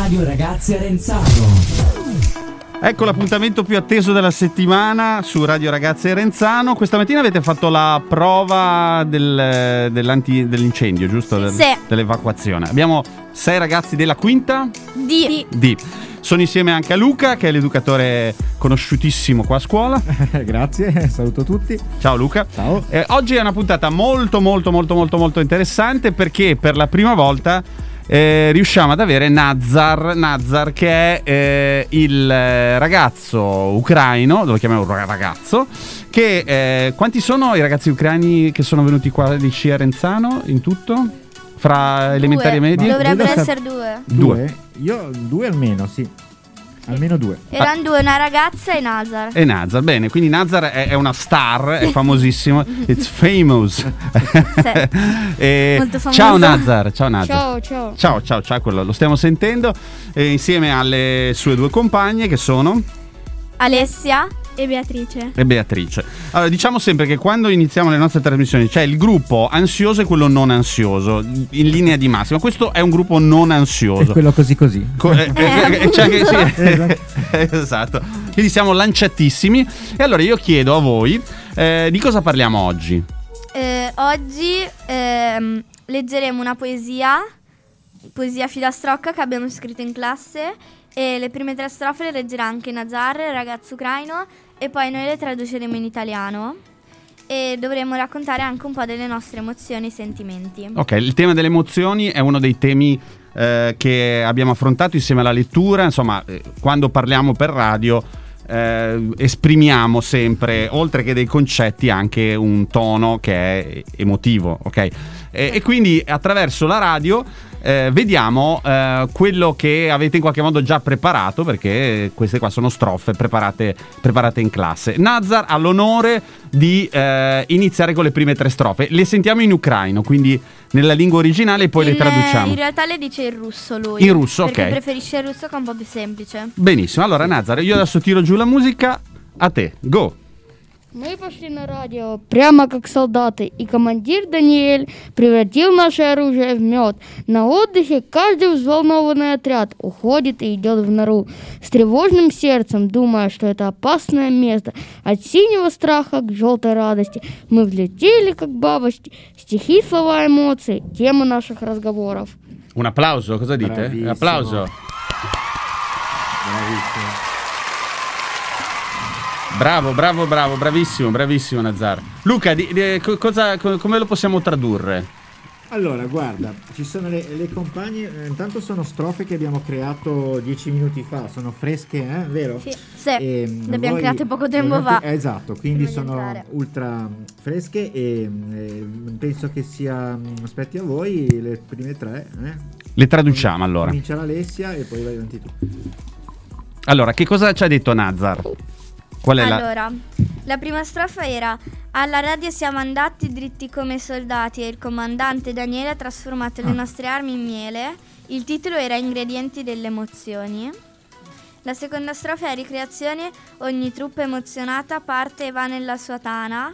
Radio Ragazzi Arenzano. Ecco l'appuntamento più atteso della settimana su Radio Ragazzi Renzano. Questa mattina avete fatto la prova del- dell'incendio, giusto? Sì. Dell'evacuazione. Abbiamo sei ragazzi della quinta Di. D. Sono insieme anche a Luca, che è l'educatore conosciutissimo qua a scuola. Grazie, saluto tutti. Ciao Luca. Ciao. Eh, oggi è una puntata molto molto molto molto molto interessante perché per la prima volta eh, riusciamo ad avere Nazar, Nazar che è eh, il eh, ragazzo ucraino, lo chiamiamo ra- ragazzo, che eh, quanti sono i ragazzi ucraini che sono venuti qua di Scia Renzano in tutto? Fra elementari e medie? Dovrebbero essere due. Due. Io due almeno, sì. Almeno due. Erano due, una ragazza e Nazar. E Nazar, bene, quindi Nazar è, è una star, è famosissimo, it's famous. E- Molto famoso. Ciao Nazar, ciao Nazar. Ciao, ciao. Ciao, ciao, ciao, quello lo stiamo sentendo eh, insieme alle sue due compagne che sono Alessia. E Beatrice. e Beatrice. Allora, diciamo sempre che quando iniziamo le nostre trasmissioni c'è il gruppo ansioso e quello non ansioso, in linea di massima. Questo è un gruppo non E ansioso. quello così così. Co- eh, eh, eh, c'è anche- sì. Esatto. esatto. Quindi siamo lanciatissimi. E allora io chiedo a voi eh, di cosa parliamo oggi. Eh, oggi ehm, leggeremo una poesia, poesia filastrocca che abbiamo scritto in classe e le prime tre strofe le leggerà anche Nazar, ragazzo ucraino, e poi noi le traduceremo in italiano e dovremo raccontare anche un po' delle nostre emozioni e sentimenti. Ok, il tema delle emozioni è uno dei temi eh, che abbiamo affrontato insieme alla lettura. Insomma, eh, quando parliamo per radio eh, esprimiamo sempre, oltre che dei concetti, anche un tono che è emotivo, ok? E, e quindi attraverso la radio eh, vediamo eh, quello che avete in qualche modo già preparato, perché queste qua sono strofe preparate, preparate in classe. Nazar ha l'onore di eh, iniziare con le prime tre strofe. Le sentiamo in ucraino, quindi nella lingua originale e poi le In- traduciamo. In realtà le dice in russo lui. In russo, ok. preferisce il russo che è un po' più semplice. Benissimo, allora Nazar, io adesso tiro giù la musica, a te, go! Мы пошли на радио прямо как солдаты, и командир Даниэль превратил наше оружие в мед. На отдыхе каждый взволнованный отряд уходит и идет в нору с тревожным сердцем, думая, что это опасное место. От синего страха к желтой радости мы взлетели, как бабочки. Стихи, слова, эмоции – тема наших разговоров. Un applauso, cosa dite? Bravissimo. Applauso. Bravissimo. Bravo, bravo, bravo, bravissimo, bravissimo Nazar. Luca, di- di- co- cosa- co- come lo possiamo tradurre? Allora, guarda, ci sono le, le compagne, eh, intanto sono strofe che abbiamo creato dieci minuti fa, sono fresche, eh? vero? Sì, sì, Ehm, le abbiamo voi- create poco tempo eh, fa. eh, Esatto, quindi Prima sono ultra mm, fresche e mm, eh, penso che sia, mm, aspetti a voi le prime tre. Eh? Le traduciamo allora. Comincia l'Alessia e poi vai avanti tu. Allora, che cosa ci ha detto Nazar? Qual è la... Allora, la prima strofa era Alla radio siamo andati dritti come soldati e il comandante Daniele ha trasformato Ah. le nostre armi in miele. Il titolo era Ingredienti delle emozioni. La seconda strofa è Ricreazione, ogni truppa emozionata parte e va nella sua tana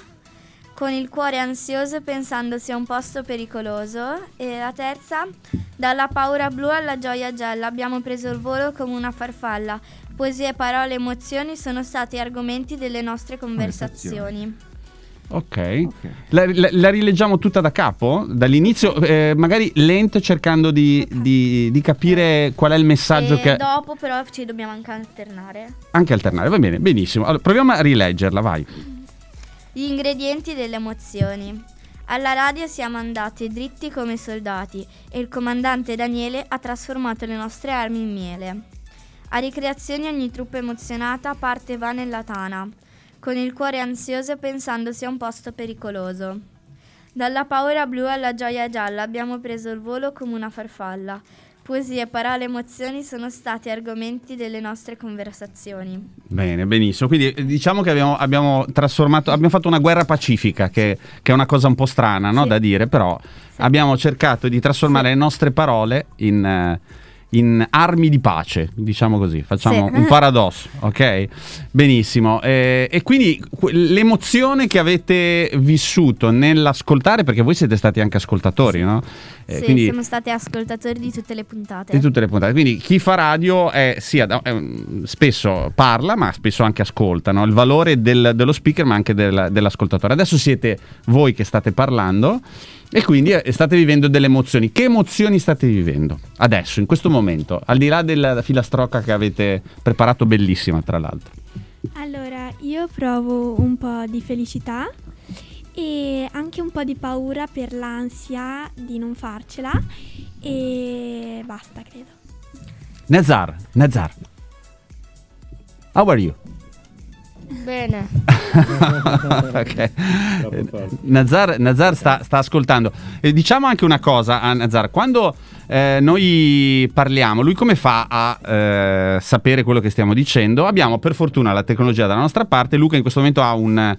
con il cuore ansioso pensando sia un posto pericoloso. E la terza, dalla paura blu alla gioia gialla abbiamo preso il volo come una farfalla. Poesie, parole, emozioni sono stati argomenti delle nostre conversazioni. Ok. La, la- la rileggiamo tutta da capo? Dall'inizio, eh, magari lento, cercando di, di- di capire qual è il messaggio e che... dopo però ci dobbiamo anche alternare. Anche alternare, va bene, benissimo. Allora, proviamo a rileggerla, vai. Gli ingredienti delle emozioni. Alla radio siamo andati dritti come soldati e il comandante Daniele ha trasformato le nostre armi in miele. A ricreazioni ogni truppa emozionata parte e va nella tana, con il cuore ansioso pensando sia un posto pericoloso. Dalla paura blu alla gioia gialla abbiamo preso il volo come una farfalla. Poesie, parole, emozioni sono stati argomenti delle nostre conversazioni. Bene, benissimo. Quindi eh, diciamo che abbiamo, abbiamo trasformato, abbiamo fatto una guerra pacifica, che, che è una cosa un po' strana no, Sì. da dire, però abbiamo cercato di trasformare le nostre parole in, eh, in armi di pace, diciamo così, facciamo Sì. un paradosso, ok? Benissimo. Eh, e quindi l'emozione che avete vissuto nell'ascoltare, perché voi siete stati anche ascoltatori, no? Eh, sì, quindi siamo stati ascoltatori di tutte le puntate. di tutte le puntate. Quindi chi fa radio è, da- è, mm, spesso parla, ma spesso anche ascolta, no? il valore del- dello speaker, ma anche del- dell'ascoltatore. Adesso siete voi che state parlando. E quindi eh, state vivendo delle emozioni. Che emozioni state vivendo adesso, in questo momento? Al di là della filastrocca che avete preparato, bellissima tra l'altro. Allora, io provo un po' di felicità e anche un po' di paura per l'ansia di non farcela e basta, credo. Nazar, Nazar. How are you? Bene. Ok. Troppo forte. Nazar, Nazar sta, sta ascoltando. E diciamo anche una cosa a Nazar, quando eh, noi parliamo, lui come fa a eh, sapere quello che stiamo dicendo? Abbiamo per fortuna la tecnologia dalla nostra parte, Luca in questo momento ha un,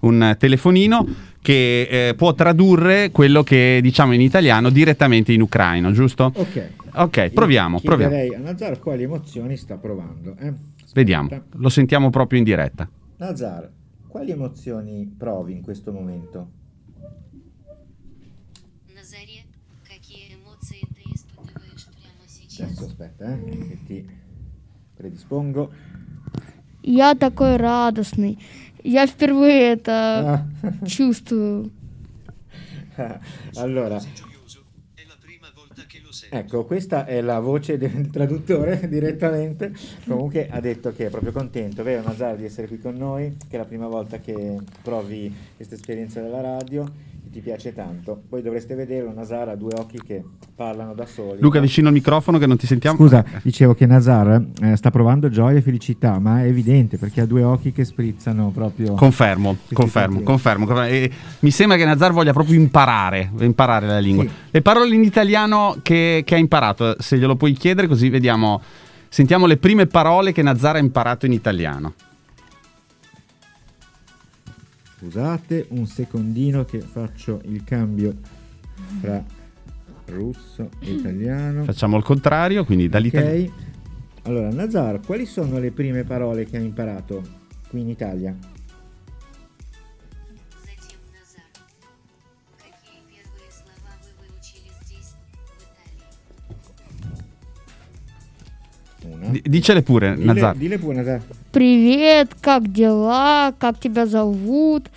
un telefonino che eh, può tradurre quello che diciamo in italiano direttamente in ucraino, giusto? Ok. Ok, proviamo, Io proviamo. chiederei a Nazar quali emozioni sta provando. eh? Aspetta. Vediamo, lo sentiamo proprio in diretta. Nazar, quali emozioni provi in questo momento? На заре какие эмоции ты испытываешь прямо сейчас? Adesso aspetta, eh, che ti predispongo. Я такой радостный. Я впервые это Ah. чувствую. allora, ecco, questa è la voce del traduttore direttamente. Comunque ha detto che è proprio contento, vero Nazar, di essere qui con noi, che è la prima volta che provi questa esperienza della radio, ti piace tanto. Poi dovreste vedere Nazar ha due occhi che parlano da soli. Luca vicino al microfono che non ti sentiamo. Scusa, dicevo che Nazar eh, sta provando gioia e felicità, ma è evidente perché ha due occhi che sprizzano proprio. Confermo, confermo, confermo. confermo. E mi sembra che Nazar voglia proprio imparare, imparare la lingua. Sì. Le parole in italiano che, che ha imparato, se glielo puoi chiedere così vediamo, sentiamo le prime parole che Nazar ha imparato in italiano. Scusate un secondino che faccio il cambio tra russo e italiano. Facciamo il contrario, quindi dall'italiano. Ok. Allora, Nazar, quali sono le prime parole che hai imparato qui in Italia? Dicele pure, dile, Nazar. Dile pure, Nazar. Привет, как дела? Как тебя зовут?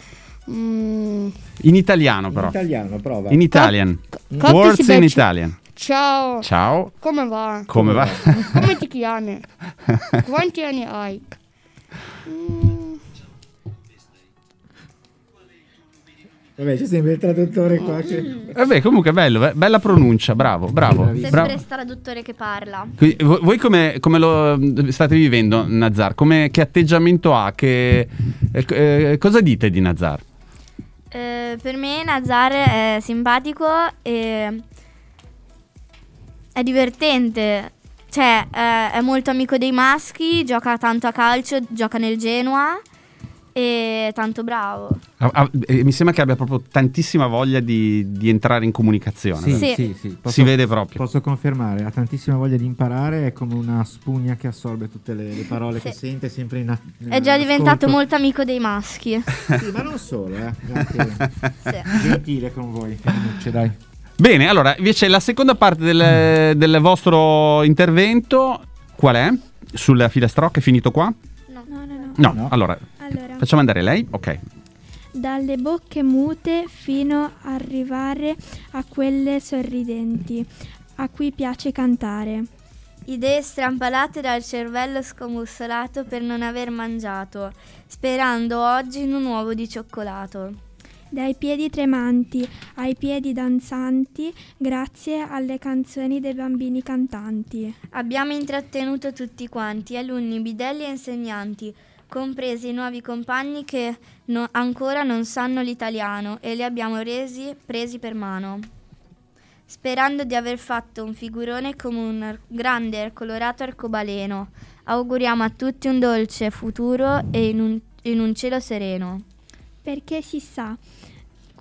In italiano In però. italiano, prova. In Italian. Как ты Words in Italian. Ciao. Ciao, Come va? come va? Come ti chiami? Quanti anni hai? Mm, Vabbè, c'è sempre il traduttore qua che... Vabbè, comunque bello, be- bella pronuncia, bravo, bravo. Bravissimo. bravo. Sempre traduttore che parla. Quindi, voi come, come lo state vivendo, Nazar? Come, che atteggiamento ha? Che, eh, eh, cosa dite di Nazar? Eh, per me Nazar è simpatico e è divertente. Cioè, eh, è molto amico dei maschi, gioca tanto a calcio, gioca nel Genoa e è tanto bravo. Ah, ah, eh, mi sembra che abbia proprio tantissima voglia di, di entrare in comunicazione. Sì, Sì. sì, sì. si vede proprio. Posso confermare, ha tantissima voglia di imparare, è come una spugna che assorbe tutte le, le parole Sì. che sente, sempre in a- È già in diventato ascolto. molto amico dei maschi. Sì, ma non solo, eh. è anche Sì. gentile con voi, femminucce, dai. Bene, allora, invece la seconda parte del, del vostro intervento, qual è? Sulla filastrocca è finito qua? No, no, allora, Allora, facciamo andare lei? Ok. dalle bocche mute fino a arrivare a quelle sorridenti, a cui piace cantare. Idee strampalate dal cervello scomussolato per non aver mangiato, sperando oggi in un uovo di cioccolato. Dai piedi tremanti ai piedi danzanti, grazie alle canzoni dei bambini cantanti. Abbiamo intrattenuto tutti quanti, alunni, bidelli e insegnanti, compresi i nuovi compagni che no- ancora non sanno l'italiano e li abbiamo resi presi per mano. Sperando di aver fatto un figurone come un grande e colorato arcobaleno, auguriamo a tutti un dolce futuro e in un, in un cielo sereno. Perché si sa,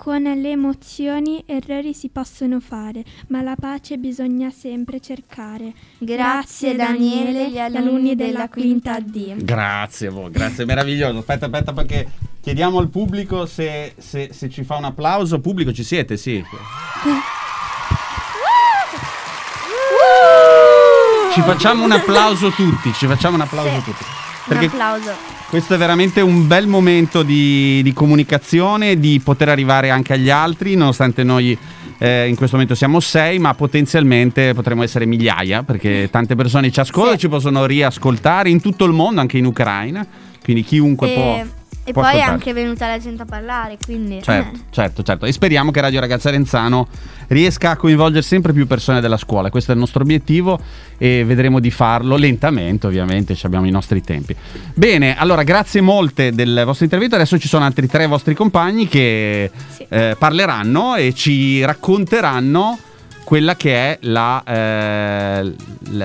Con le emozioni errori si possono fare, ma la pace bisogna sempre cercare. Grazie Daniele, gli alunni della quinta D. Grazie a voi, grazie, meraviglioso. Aspetta, aspetta, perché chiediamo al pubblico se, se- se ci fa un applauso. Pubblico, ci siete? Sì. Ci facciamo un applauso tutti, ci facciamo un applauso Sì. tutti. Un Perché applauso. questo è veramente un bel momento di, di comunicazione, di poter arrivare anche agli altri, nonostante noi eh, in questo momento siamo sei, ma potenzialmente potremmo essere migliaia, perché tante persone ci ascoltano, Sì. ci possono riascoltare in tutto il mondo, anche in Ucraina, quindi chiunque può... E, poi è anche venuta la gente a parlare, quindi... Certo, certo, certo. E speriamo che Radio Ragazza Renzano riesca a coinvolgere sempre più persone della scuola. Questo è il nostro obiettivo e vedremo di farlo lentamente, ovviamente, ci abbiamo i nostri tempi. Bene, allora grazie molte del vostro intervento. Adesso ci sono altri tre vostri compagni che Sì. eh, parleranno e ci racconteranno quella che è la, eh, l-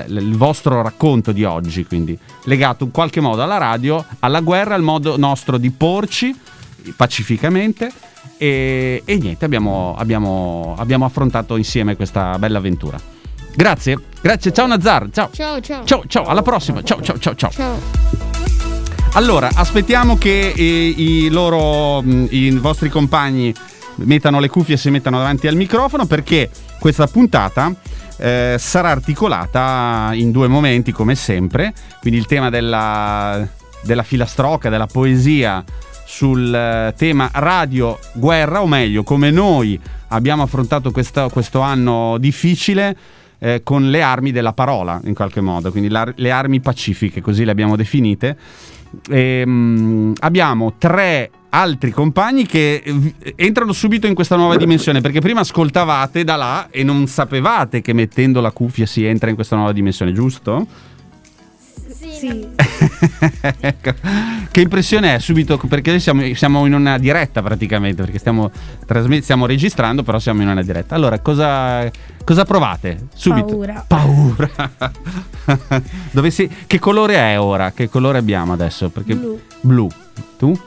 l- il vostro racconto di oggi, quindi legato in qualche modo alla radio, alla guerra, al modo nostro di porci pacificamente e, e niente, abbiamo, abbiamo- abbiamo affrontato insieme questa bella avventura. Grazie, grazie, ciao Nazar, ciao. Ciao, ciao. Ciao, ciao, alla prossima, ciao, ciao, ciao, ciao. Ciao. Allora, aspettiamo che eh, i loro, mh, i vostri compagni mettano le cuffie e si mettano davanti al microfono perché questa puntata eh, sarà articolata in due momenti come sempre, quindi il tema della, della filastrocca, della poesia sul eh, tema radio guerra, o meglio, come noi abbiamo affrontato questa- questo anno difficile eh, con le armi della parola, in qualche modo, quindi l'ar- le armi pacifiche, così le abbiamo definite. Ehm, abbiamo tre altri compagni che eh, vi- entrano subito in questa nuova dimensione perché prima ascoltavate da là e non sapevate che mettendo la cuffia si entra in questa nuova dimensione, giusto? Sì. Ecco. Che impressione è subito? Perché noi siamo, siamo in una diretta praticamente, perché stiamo, trasmet- stiamo registrando, però siamo in una diretta. Allora, cosa, cosa provate? Subito. Paura. Paura. Dove si- che colore è ora? Che colore abbiamo adesso? Perché Blu. Blu. Tu?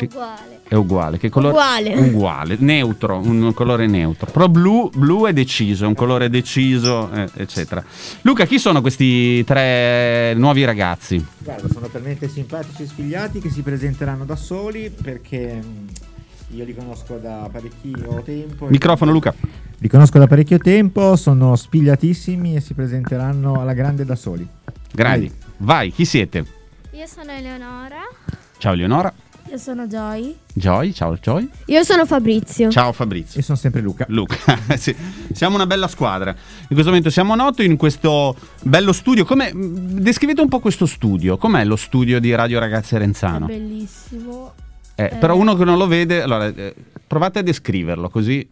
È Che- uguale. È uguale. Che colore? Uguale. Uguale. Neutro, un colore neutro. Però blu, blu è deciso, è un colore deciso, eh, eccetera. Luca, chi sono questi tre nuovi ragazzi? Guarda, sono talmente simpatici e spigliati che si presenteranno da soli perché mh, io li conosco da parecchio tempo. Microfono, Luca. Li conosco da parecchio tempo, sono spigliatissimi e si presenteranno alla grande da soli. Grandi. Vai, chi siete? Io sono Eleonora. Ciao Eleonora. Io sono Joy. Joy, ciao Joy. Io sono Fabrizio. Ciao Fabrizio. E sono sempre Luca. Luca, Sì, siamo una bella squadra. In questo momento siamo a Noto in questo bello studio. Come, mh, descrivete un po' questo studio. Com'è lo studio di Radio Ragazze Renzano? Bellissimo. Eh, Eh. Però uno che non lo vede, allora eh, provate a descriverlo così.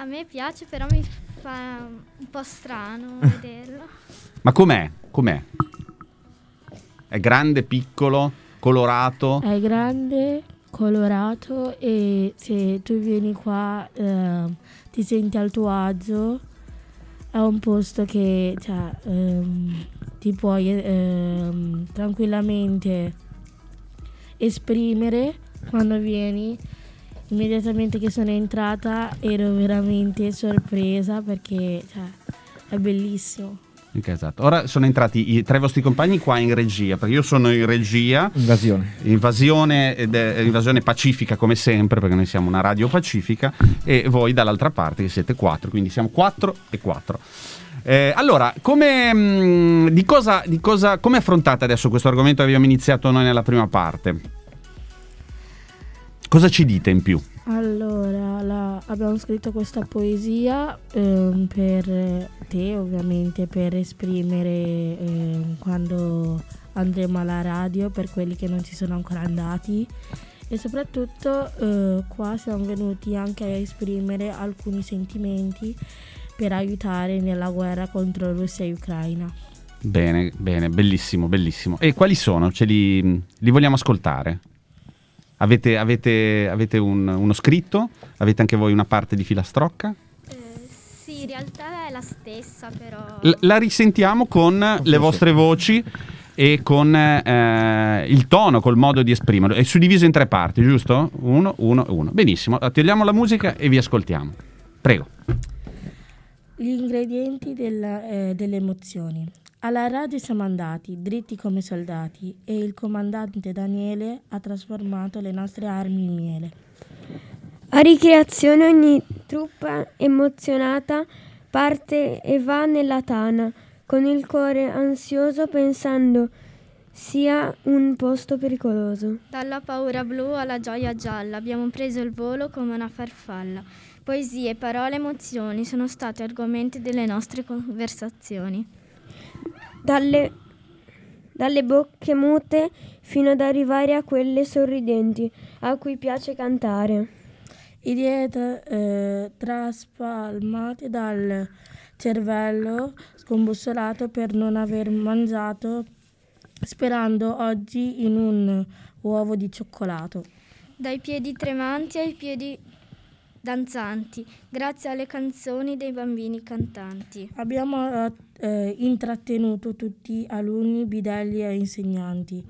A me piace, però mi fa un po' strano vederlo. Ma com'è? Com'è? È grande, piccolo, colorato? È grande, colorato e se tu vieni qua ehm, ti senti al tuo agio. È un posto che cioè, ehm, ti puoi ehm, tranquillamente esprimere quando vieni. Immediatamente che sono entrata ero veramente sorpresa perché cioè, è bellissimo. Ok, esatto. Ora sono entrati i tre vostri compagni qua in regia, perché io sono in regia. Invasione. Invasione, ed è- invasione pacifica come sempre, perché noi siamo una radio pacifica, e voi dall'altra parte che siete quattro, quindi siamo quattro e quattro. Eh, allora, come, mh, di cosa, di cosa, come affrontate adesso questo argomento che abbiamo iniziato noi nella prima parte? Cosa ci dite in più? Allora, la- abbiamo scritto questa poesia ehm, per te, ovviamente, per esprimere ehm, quando andremo alla radio, per quelli che non ci sono ancora andati. E soprattutto eh, qua siamo venuti anche a esprimere alcuni sentimenti per aiutare nella guerra contro Russia e Ucraina. Bene, bene, bellissimo, bellissimo. E quali sono? Li, li vogliamo ascoltare? Avete, avete- avete un- uno scritto? Avete anche voi una parte di filastrocca? Eh, sì, in realtà è la stessa, però... L- la risentiamo con le sì. vostre voci e con eh, il tono, col modo di esprimerlo. È suddiviso in tre parti, giusto? Uno, uno, uno. Benissimo, togliamo la musica e vi ascoltiamo. Prego. Gli ingredienti della- eh, delle emozioni. Alla radio siamo andati, dritti come soldati, e il comandante Daniele ha trasformato le nostre armi in miele. A ricreazione ogni truppa emozionata parte e va nella tana, con il cuore ansioso pensando sia un posto pericoloso. Dalla paura blu alla gioia gialla abbiamo preso il volo come una farfalla. Poesie, parole, emozioni sono stati argomenti delle nostre conversazioni. Dalle, dalle bocche mute fino ad arrivare a quelle sorridenti, a cui piace cantare. Idee tra- eh, traspalmate dal cervello scombussolato per non aver mangiato, sperando oggi in un uovo di cioccolato. Dai piedi tremanti ai piedi danzanti, grazie alle canzoni dei bambini cantanti. Abbiamo eh, intrattenuto tutti alunni, bidelli e insegnanti.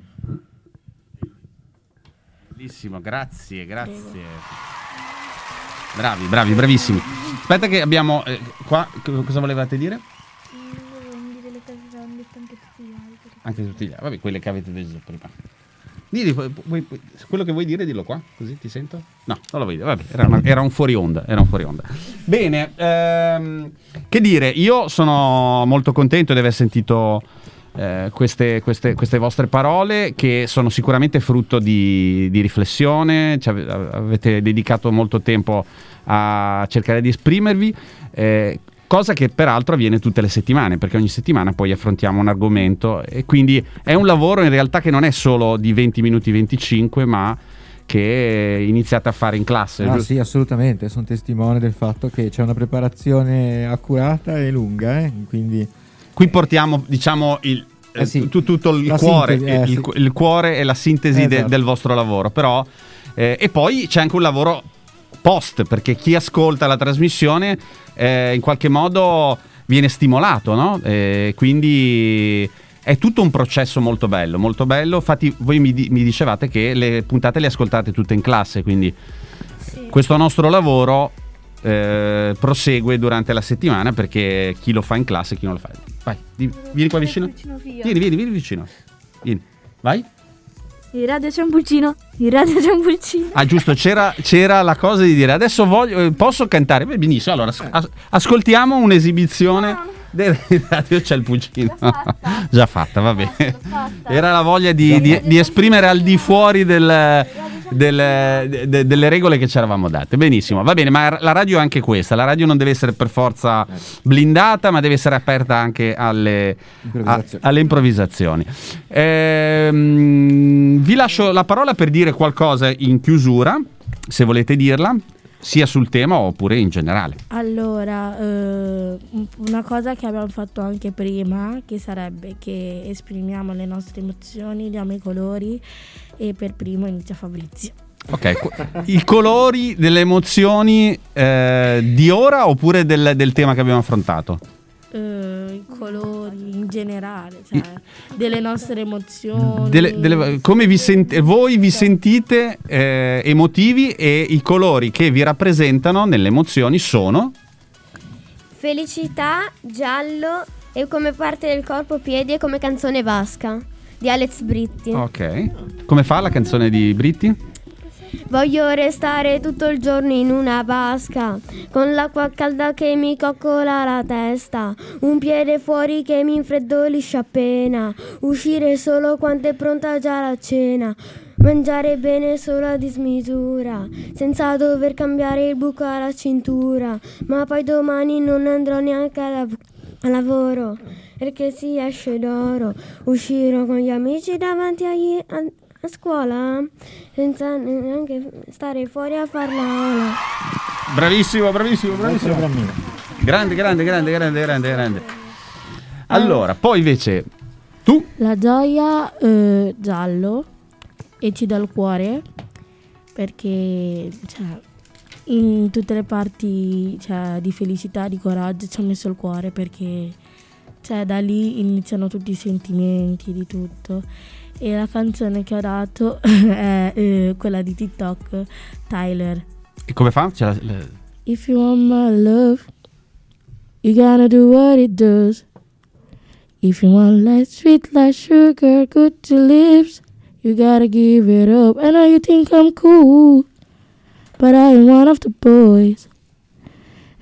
Bellissimo, grazie, grazie. Bravi, bravi, bravissimi. Aspetta che abbiamo eh, qua co- cosa volevate dire? Anche tutti gli altri. Vabbè, quelle che avete deciso prima. Dì, vuoi- quello che vuoi dire, dillo qua, così ti sento? No, non lo vuoi dire. Vabbè, era, una- era un fuori onda, era un fuori onda. Bene, ehm, che dire, io sono molto contento di aver sentito eh, queste, queste- queste vostre parole che sono sicuramente frutto di, di riflessione, ave- avete dedicato molto tempo a cercare di esprimervi. eh, Cosa che peraltro avviene tutte le settimane, perché ogni settimana poi affrontiamo un argomento e quindi è un lavoro in realtà che non è solo di 20 minuti 25, ma che iniziate a fare in classe. Ah, sì, assolutamente, sono testimone del fatto che c'è una preparazione accurata e lunga, eh, quindi Qui portiamo, diciamo, il, Eh sì, tu- tutto il cuore, sintesi, eh, il, sì. il cuore e la sintesi de- Esatto. del vostro lavoro. Però, eh, e poi c'è anche un lavoro post, perché chi ascolta la trasmissione eh, in qualche modo viene stimolato, no? Eh, quindi è tutto un processo molto bello, molto bello. Infatti, voi mi, mi dicevate che le puntate le ascoltate tutte in classe, quindi questo nostro lavoro eh, prosegue durante la settimana perché chi lo fa in classe e chi non lo fa. Vai, di- vieni qua vicino. Vieni, vieni, vieni vicino. Vieni. Vai. Il radio c'è un pulcino. Il radio c'è un pulcino. Ah, giusto, c'era, c'era la cosa di dire adesso voglio, eh, posso cantare? Beh, benissimo, allora as- as- ascoltiamo un'esibizione del radio c'è il pulcino. Già fatta, va bene. Era la voglia di, di- di esprimere al di fuori del- del- de- de- delle regole che ci eravamo date. Benissimo, va bene, ma la radio è anche questa. La radio non deve essere per forza blindata, ma deve essere aperta anche alle, a- Improvvisazioni. alle improvvisazioni. Ehm, vi lascio la parola per dire qualcosa in chiusura, se volete dirla, sia sul tema oppure in generale. Allora, eh, un- una cosa che abbiamo fatto anche prima, che sarebbe che esprimiamo le nostre emozioni, diamo i colori e per primo inizia Fabrizio. Ok, i colori delle emozioni eh, di ora oppure del, del tema che abbiamo affrontato? Eh, I colori in generale, cioè delle nostre emozioni. Delle- delle- come vi sent- voi vi sentite eh, emotivi e i colori che vi rappresentano nelle emozioni sono? Felicità, giallo e come parte del corpo piedi e come canzone vasca di Alex Britti. Ok. Come fa la canzone di Britti? Voglio restare tutto il giorno in una vasca, con l'acqua calda che mi coccola la testa, un piede fuori che mi infreddolisce appena, uscire solo quando è pronta già la cena, mangiare bene solo a dismisura, senza dover cambiare il buco alla cintura, ma poi domani non andrò neanche a lav- lavoro, perché si esce d'oro, uscirò con gli amici davanti agli... a- a scuola senza neanche stare fuori a far la. Bravissimo, bravissimo, bravissimo. Grande, grande, grande, grande, grande, grande. Allora, poi invece tu La gioia eh, giallo e ci dà il cuore perché cioè, in tutte le parti cioè, di felicità, di coraggio ci ha messo il cuore perché cioè da lì iniziano tutti i sentimenti di tutto. E la canzone che ho dato è eh, quella di TikTok, Tyler. E come fa? La- la- If you want my love, you gotta do what it does. If you want like sweet like sugar, good to lips, you gotta give it up. I know you think I'm cool, but I am one of the boys.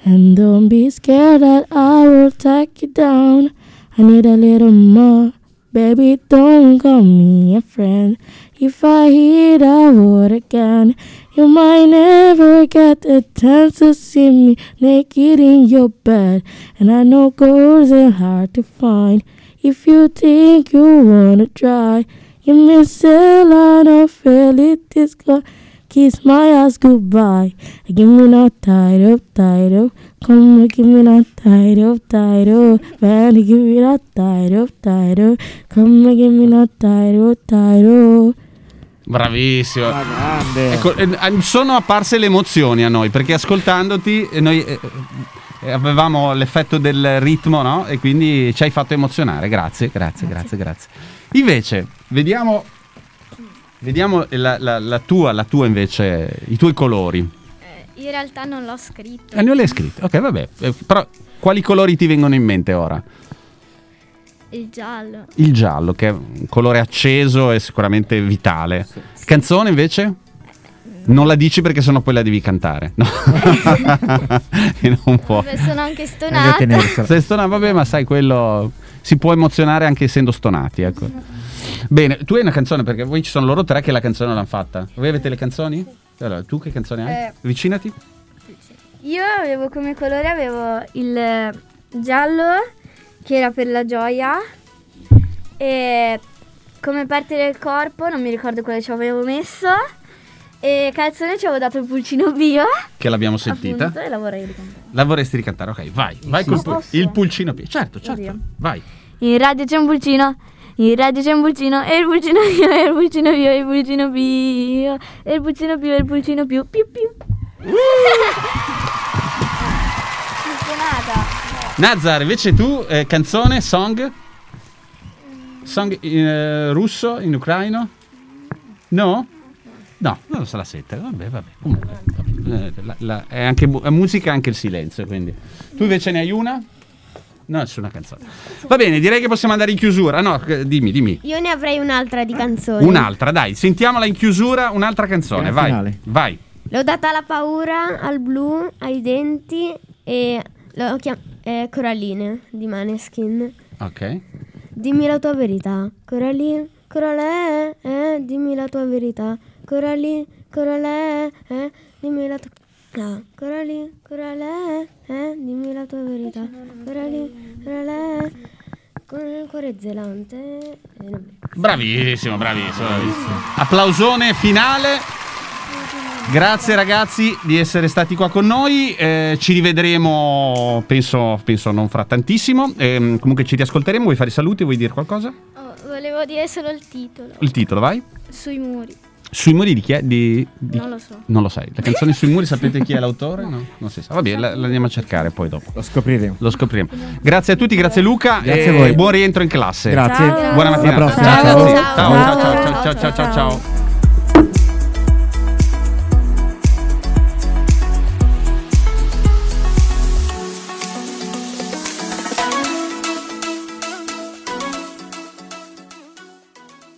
And don't be scared that I will take you down. I need a little more. Baby, don't call me a friend. If I hear that word again, you might never get a chance to see me naked in your bed. And I know girls are hard to find. If you think you wanna try, you miss a lot of go. Kiss my ass goodbye. Give me no tied up, tied up. Come give me no tied up, tied up. Man, give me no tied up, tied up. Come give me no tied up, tied up. Bravissimo. Ah, grande. Ecco, eh, sono apparse le emozioni a noi perché ascoltandoti eh, noi eh, avevamo l'effetto del ritmo, no? E quindi ci hai fatto emozionare. Grazie, grazie, grazie, grazie. Invece, vediamo, vediamo la, la- la tua, la tua invece, i tuoi colori. In realtà non l'ho scritto. E non le hai scritte. Ok, vabbè. Eh, Però quali colori ti vengono in mente ora? Il giallo. Il giallo, che è un colore acceso e sicuramente vitale. Canzone invece? Non la dici perché sennò poi la devi cantare. No. E non può. Vabbè, sono anche stonata. tenersela. Sei stonato, vabbè, ma sai, quello si può emozionare anche essendo stonati, ecco. Bene, tu hai una canzone perché voi ci sono loro tre che la canzone l'hanno fatta. Voi avete le canzoni? Allora, tu che canzone hai? Eh. Avvicinati. Io avevo come colore avevo il eh, giallo che era per la gioia e come parte del corpo non mi ricordo quale ci avevo messo e calzone ci avevo dato il pulcino bio Che l'abbiamo sentita. appunto, e la vorrei ricantare. La vorresti ricantare? Ok, vai. Vai col pul- il pulcino. pi- Certo, certo. Oddio. Vai. In radio c'è un pulcino, in radio c'è un pulcino, e il pulcino bio, e il pulcino bio, e il pulcino bio, e il pulcino bio, e il pulcino più, più più. Suonata. Nazar, invece tu, eh, canzone, song? Song in eh, russo, in ucraino? No? No, non se la sente. Vabbè, vabbè. Comunque, vabbè. Eh, la- la- è anche è musica anche il silenzio, quindi. Tu invece ne hai una? No, nessuna canzone. Va bene, direi che possiamo andare in chiusura. No, eh, dimmi, dimmi. Io ne avrei un'altra di canzoni. Un'altra, dai, sentiamola in chiusura, un'altra canzone, vai. finale. Vai. L'ho data alla paura, al blu, ai denti e l'ho chiamata Coralline di Maneskin. Ok. Dimmi la tua verità, Coraline, Coralè, eh, dimmi la tua verità, Coraline, Coralè, eh, dimmi la tua Ah, Coraline, Coralè, eh, dimmi la tua verità, Coraline, Coralè, con il cuore zelante. eh, Bravissimo, bravissimo, bravissimo. Applausone finale. Grazie ragazzi di essere stati qua con noi. Eh, ci rivedremo, penso, penso non fra tantissimo. Ehm, comunque ci riascolteremo. Vuoi fare i saluti? Vuoi dire qualcosa? Oh, volevo dire solo il titolo. Il titolo, vai. Sui muri. Sui muri di chi è? Di, di- Non lo so. Non lo sai. La canzone sui muri, sapete chi è l'autore? No, non si sa. Vabbè, la, la andiamo a cercare poi dopo. Lo scopriremo. Lo scopriremo. Grazie a tutti, grazie Luca. Grazie e a voi. buon rientro in classe. Grazie. Ciao. Buona mattinata. Alla prossima. Ciao, ciao, ciao, Ciao. ciao, ciao, ciao, ciao, ciao.